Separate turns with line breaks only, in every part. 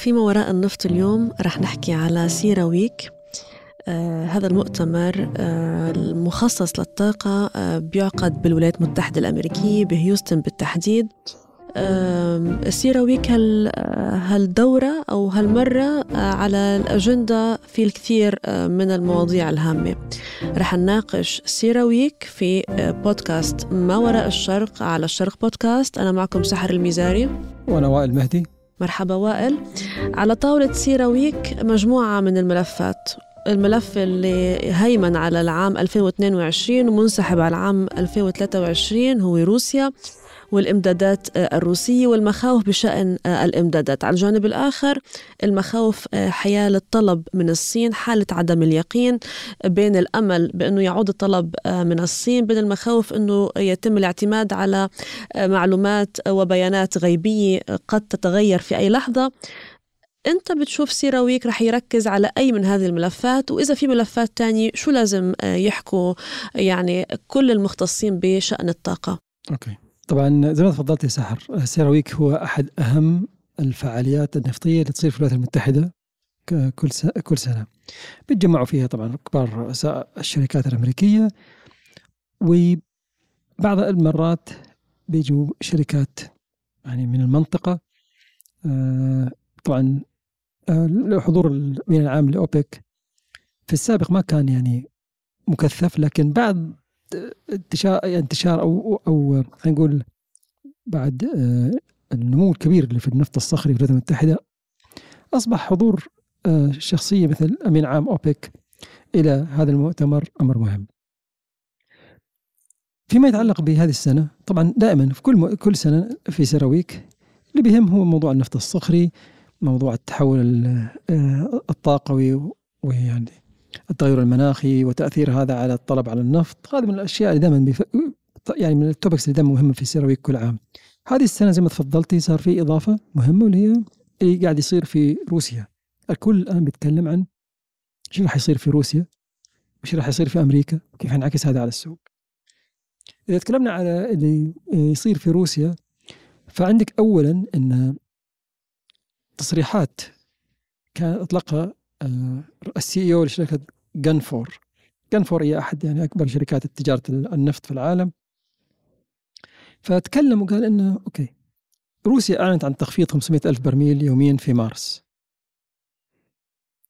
فيما وراء النفط اليوم رح نحكي على سيرا ويك. آه هذا المؤتمر آه المخصص للطاقة آه بيعقد بالولايات المتحدة الأمريكية بهيوستن بالتحديد. سيرا ويك هال هالدورة أو هالمرة آه، على الأجندة في الكثير آه، من المواضيع الهامة؟ رح نناقش سيرا ويك في آه، بودكاست ما وراء الشرق على الشرق بودكاست. أنا معكم سحر الميزاري.
وأنا وائل مهدي.
مرحبا وائل. على طاولة سيرا ويك مجموعة من الملفات. الملف اللي هيمن على العام 2022 ومنسحب على العام 2023 هو روسيا. والإمدادات آه، الروسية والمخاوف بشأن آه، الإمدادات. على الجانب الآخر المخاوف آه، حيال الطلب من الصين حالة عدم اليقين بين الأمل بأنه يعود الطلب من الصين بين المخاوف أنه يتم الاعتماد على معلومات وبيانات جيوسياسية قد تتغير في أي لحظة. أنت بتشوف سيراويك رح يركز على أي من هذه الملفات؟ وإذا في ملفات تانية شو لازم يحكوا يعني كل المختصين بشأن الطاقة؟
أوكي. طبعا زي ما تفضلت يا سحر سيراويك هو أحد أهم الفعاليات النفطية اللي تصير في الولايات المتحدة كل كل سنة. بيتجمعوا فيها طبعا كبار رؤساء الشركات الأمريكية وبعض المرات بيجوا شركات يعني من المنطقة آه، طبعا آه، حضور الامين العام لأوبك في السابق ما كان يعني مكثف لكن بعد انتشار انتشار أو أو خلينا نقول بعد آه، النمو الكبير اللي في النفط الصخري في الولايات المتحدة أصبح حضور آه، شخصية مثل أمين عام أوبك إلى هذا المؤتمر أمر مهم. فيما يتعلق بهذه السنة طبعا دائما في كل كل سنة في سراويك اللي بيهم هو موضوع النفط الصخري موضوع التحول آه، الطاقوي ويعني التغير المناخي وتأثير هذا على الطلب على النفط هذه من الأشياء اللي دائما بيف... يعني من ال topics اللي دائما مهمة في سيراويك كل عام. هذه السنة زي ما تفضلتي صار في إضافة مهمة واللي هي اللي قاعد يصير في روسيا. الكل الآن بيتكلم عن إيش راح يصير في روسيا؟ وايش راح يصير في أمريكا؟ وكيف ينعكس هذا على السوق؟ إذا تكلمنا على اللي يصير في روسيا فعندك اولا إن تصريحات كان أطلقها السي إي أو لشركة جنفور. جنفور هي أحد يعني أكبر شركات تجارة النفط في العالم. فتكلم وقال إنه أوكي روسيا أعلنت عن تخفيض 500 ألف برميل يوميا في مارس.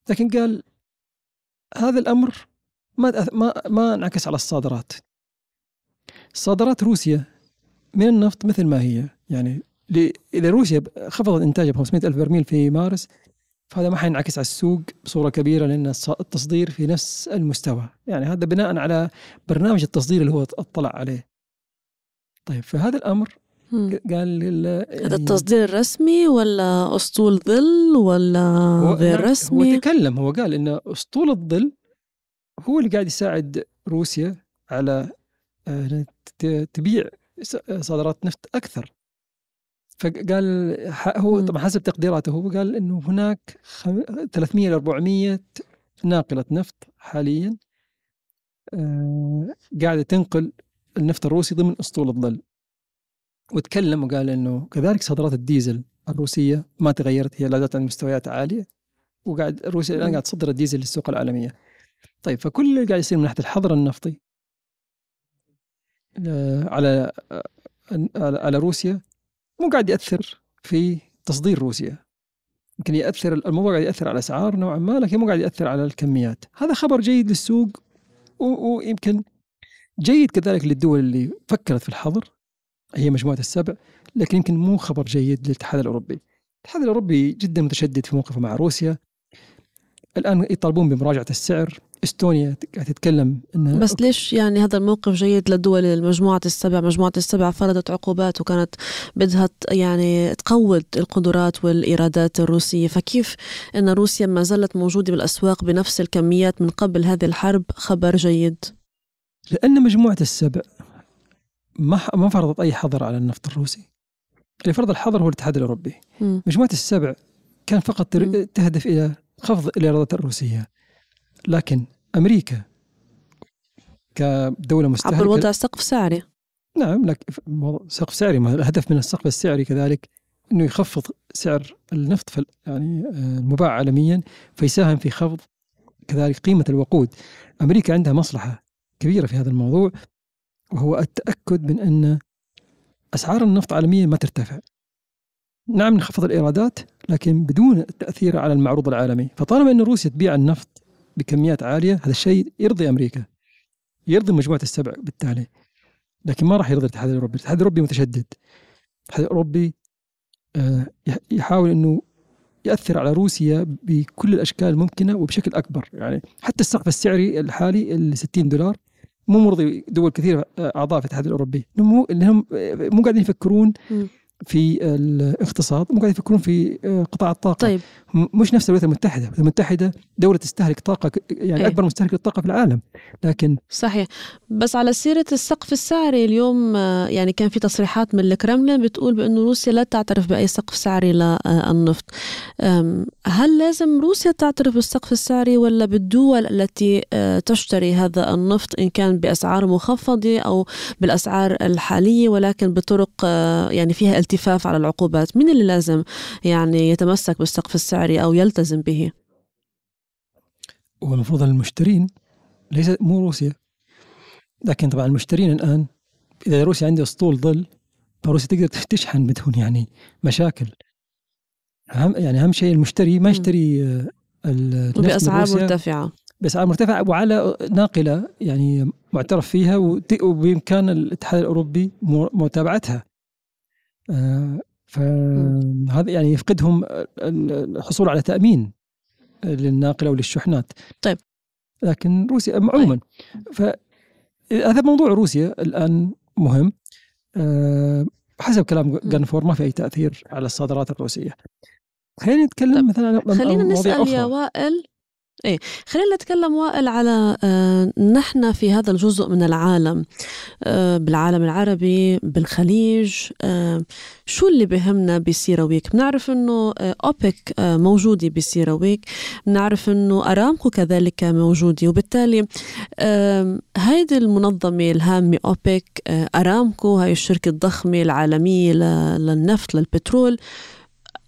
لكن قال هذا الأمر ما ما ما انعكس على الصادرات. صادرات روسيا من النفط مثل ما هي. يعني إذا روسيا خفضت إنتاجها ب 500 ألف برميل في مارس فهذا ما حينعكس على السوق بصورة كبيرة لأن التصدير في نفس المستوى. يعني هذا بناء على برنامج التصدير اللي هو اطلع عليه. طيب فهذا الأمر قال
هذا التصدير الرسمي ولا أسطول ظل ولا غير رسمي
هو تكلم هو قال إن أسطول الظل هو اللي قاعد يساعد روسيا على آه، تبيع صادرات نفط أكثر. فقال هو طبعا حسب تقديراته هو قال إنه هناك 300 ل 400 ناقلة نفط حاليا آه، قاعدة تنقل النفط الروسي ضمن أسطول الظل. وتكلم وقال إنه كذلك صادرات الديزل الروسية ما تغيرت هي لا زالت عند مستويات عالية وقاعد روسيا الآن قاعد تصدر الديزل للسوق العالمية. طيب فكل اللي قاعد يصير من ناحية الحظر النفطي آه، على آه، على روسيا مو قاعد يأثر في تصدير روسيا. يمكن يأثر الموضوع قاعد يأثر على الاسعار نوعا ما لكن مو قاعد يأثر على الكميات. هذا خبر جيد للسوق ويمكن جيد كذلك للدول اللي فكرت في الحظر هي مجموعة السبع لكن يمكن مو خبر جيد للاتحاد الأوروبي. الاتحاد الأوروبي جدا متشدد في موقفه مع روسيا. الآن يطالبون بمراجعة السعر. إستونيا قاعد تتكلم
انها بس ليش يعني هذا الموقف جيد للدول المجموعة السبع؟ مجموعة السبع فرضت عقوبات وكانت بدها يعني تقوض القدرات والإيرادات الروسية. فكيف إن روسيا ما زالت موجودة بالأسواق بنفس الكميات من قبل هذه الحرب؟ خبر جيد.
لأن مجموعة السبع ما ما فرضت أي حظر على النفط الروسي. اللي فرض الحظر هو الاتحاد الأوروبي. م. مجموعة السبع كان فقط تهدف إلى خفض الإيرادات الروسية. لكن أمريكا كدولة مستهلكه
عبر وضع سقف سعري
نعم لكن سقف سعري ما الهدف من السقف السعري كذلك إنه يخفض سعر النفط في يعني آه، المباع عالميا فيساهم في خفض كذلك قيمة الوقود. أمريكا عندها مصلحة كبيرة في هذا الموضوع وهو التأكد من أن أسعار النفط عالميا ما ترتفع. نعم نخفض الإيرادات لكن بدون التأثير على المعروض العالمي، فطالما إن روسيا تبيع النفط بكميات عالية هذا الشيء يرضي أمريكا. يرضي مجموعة السبع بالتالي. لكن ما راح يرضي الاتحاد الأوروبي، الاتحاد الأوروبي متشدد. الاتحاد الأوروبي آه، يحاول إنه يأثر على روسيا بكل الأشكال الممكنة وبشكل أكبر يعني حتى السقف السعري الحالي ال 60 دولار مو مرضي دول كثيرة آه، أعضاء في الاتحاد الأوروبي مو آه، مو قاعدين يفكرون في الاقتصاد قاعد يفكرون في آه، قطاع الطاقة.
طيب.
مش نفس الولايات المتحدة. الولايات المتحدة دولة تستهلك طاقة يعني إيه؟ أكبر مستهلك للطاقة في العالم. لكن
صحيح. بس على سيرة السقف السعري اليوم آه، يعني كان في تصريحات من الكرملين بتقول بانه روسيا لا تعترف بأي سقف سعري للنفط هل لازم روسيا تعترف بالسقف السعري ولا بالدول التي آه، تشتري هذا النفط إن كان بأسعار مخفضة أو بالأسعار الحالية ولكن بطرق يعني فيها الالتفاف على العقوبات مين اللي لازم يعني يتمسك بالسقف السعري أو يلتزم به؟
هو المفروض المشترين ليس مو روسيا. لكن طبعا المشترين الآن إذا روسيا عندها أسطول ظل فروسيا تقدر تشحن بدون يعني مشاكل. أهم يعني أهم شيء المشتري ما يشتري
وبأسعار مرتفعة.
بأسعار مرتفعة وعلى ناقلة يعني معترف فيها وبإمكان الاتحاد الأوروبي متابعتها. فهذا يعني يفقدهم الحصول على تأمين للناقلة وللشحنات.
طيب.
لكن روسيا عموما طيب. فهذا موضوع روسيا الآن مهم. أه حسب كلام جانفور ما في أي تأثير على الصادرات الروسية. خلينا نتكلم طيب. مثلا
عن خلينا نسأل يا وائل إيه. خلينا نتكلم وائل على آه نحن في هذا الجزء من العالم آه بالعالم العربي بالخليج آه شو اللي بهمنا بسيرويك؟ بنعرف إنه آه أوبك آه موجودة بسيرويك بنعرف إنه أرامكو كذلك موجودة وبالتالي آه هيدي المنظمة الهامة أوبك أرامكو هاي الشركة الضخمة العالمية للنفط للبترول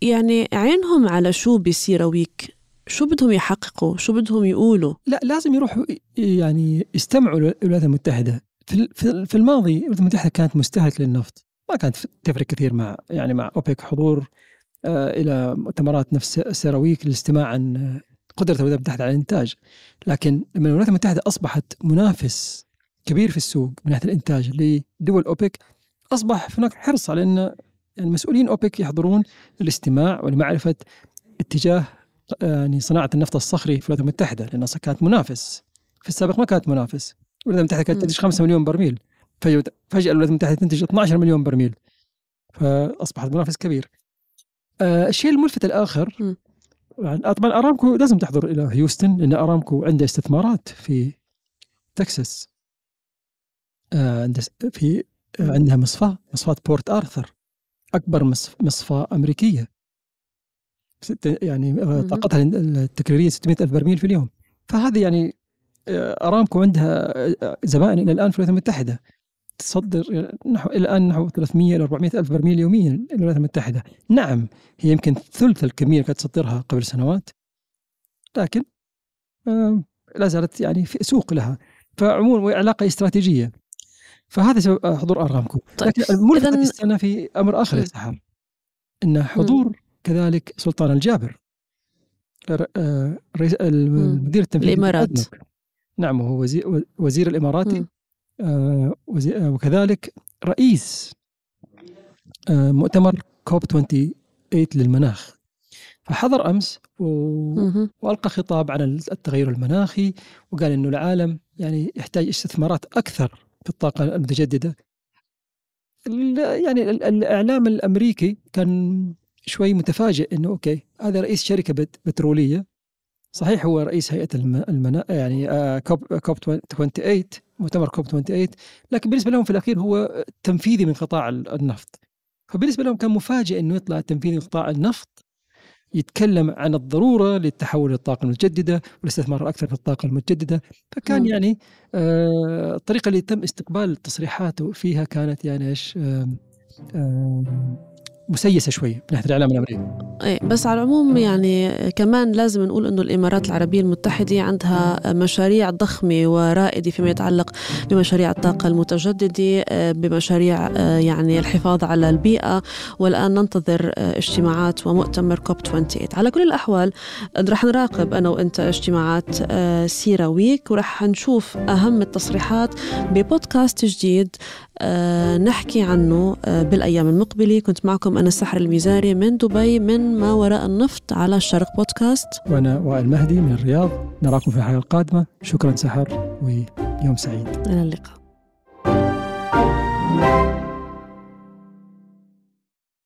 يعني عينهم على شو بسيرويك؟ شو بدهم يحققوا؟ شو بدهم يقولوا؟
لا لازم يروحوا يعني يستمعوا للولايات المتحدة. في في الماضي الولايات المتحدة كانت مستهلك للنفط. ما كانت تفرق كثير مع يعني مع أوبك حضور آه إلى مؤتمرات نفس سيراويك للاستماع عن قدرة الولايات المتحدة على الإنتاج. لكن لما الولايات المتحدة أصبحت منافس كبير في السوق من ناحية الإنتاج لدول أوبك أصبح هناك حرص على إن يعني مسؤولين أوبك يحضرون الاستماع ولمعرفة اتجاه يعني صناعة النفط الصخري في الولايات المتحدة لأنها كانت منافس. في السابق ما كانت منافس. الولايات المتحدة كانت تنتج 5 مليون برميل. فجأة الولايات المتحدة تنتج 12 مليون برميل. فأصبحت منافس كبير. آه الشيء الملفت الآخر يعني طبعا أرامكو لازم تحضر إلى هيوستن لأن أرامكو عنده استثمارات في تكساس. آه في آه عندها مصفاه مصفاه بورت آرثر. أكبر مصفاه أمريكية. يعني آه، طاقتها التكريريه 600 ألف برميل في اليوم. فهذه يعني آه، أرامكو عندها آه، زبائن إلى الآن في الولايات المتحدة. تصدر نحو إلى الآن نحو 300 إلى 400 ألف برميل يوميا إلى الولايات المتحدة. نعم هي يمكن ثلث الكمية اللي كانت تصدرها قبل سنوات لكن لا زالت يعني في سوق لها. فعموما علاقة استراتيجية. فهذا سبب حضور أرامكو. طيب. لكن الملفت السنة في أمر آخر يا سحر. إن حضور كذلك سلطان الجابر آه، رئيس المدير التنفيذي
الإمارات.
نعم هو وزير, وزير الاماراتي آه، آه، وكذلك رئيس مؤتمر كوب 28 للمناخ. فحضر أمس و... وألقى خطاب عن التغير المناخي وقال إنه العالم يعني يحتاج استثمارات أكثر في الطاقة المتجددة. يعني الإعلام الأمريكي كان شوي متفاجئ إنه أوكي هذا رئيس شركة بترولية. صحيح هو رئيس هيئة المنا يعني آه كوب كوب 28 مؤتمر كوب 28 لكن بالنسبة لهم في الأخير هو تنفيذي من قطاع النفط. فبالنسبة لهم كان مفاجئ إنه يطلع تنفيذي من قطاع النفط يتكلم عن الضرورة للتحول للطاقه المتجددة والاستثمار أكثر في الطاقة المتجددة. فكان م. يعني آه الطريقة اللي تم استقبال تصريحاته فيها كانت يعني إيش آه آه مسيسة شوي من ناحيه الاعلام الامريكي
إيه بس على العموم يعني كمان لازم نقول إنه الإمارات العربية المتحدة عندها مشاريع ضخمة ورائدة فيما يتعلق بمشاريع الطاقة المتجددة بمشاريع يعني الحفاظ على البيئة. والآن ننتظر اجتماعات ومؤتمر كوب 28 على كل الأحوال رح نراقب أنا وإنت اجتماعات سيرا ويك ورح نشوف أهم التصريحات ببودكاست جديد نحكي عنه بالأيام المقبلة. كنت معكم أنا السحر الميزاري من دبي من ما وراء النفط على الشرق بودكاست.
وأنا وائل مهدي من الرياض. نراكم في الحلقة القادمة. شكرا سحر ويوم سعيد.
إلى اللقاء.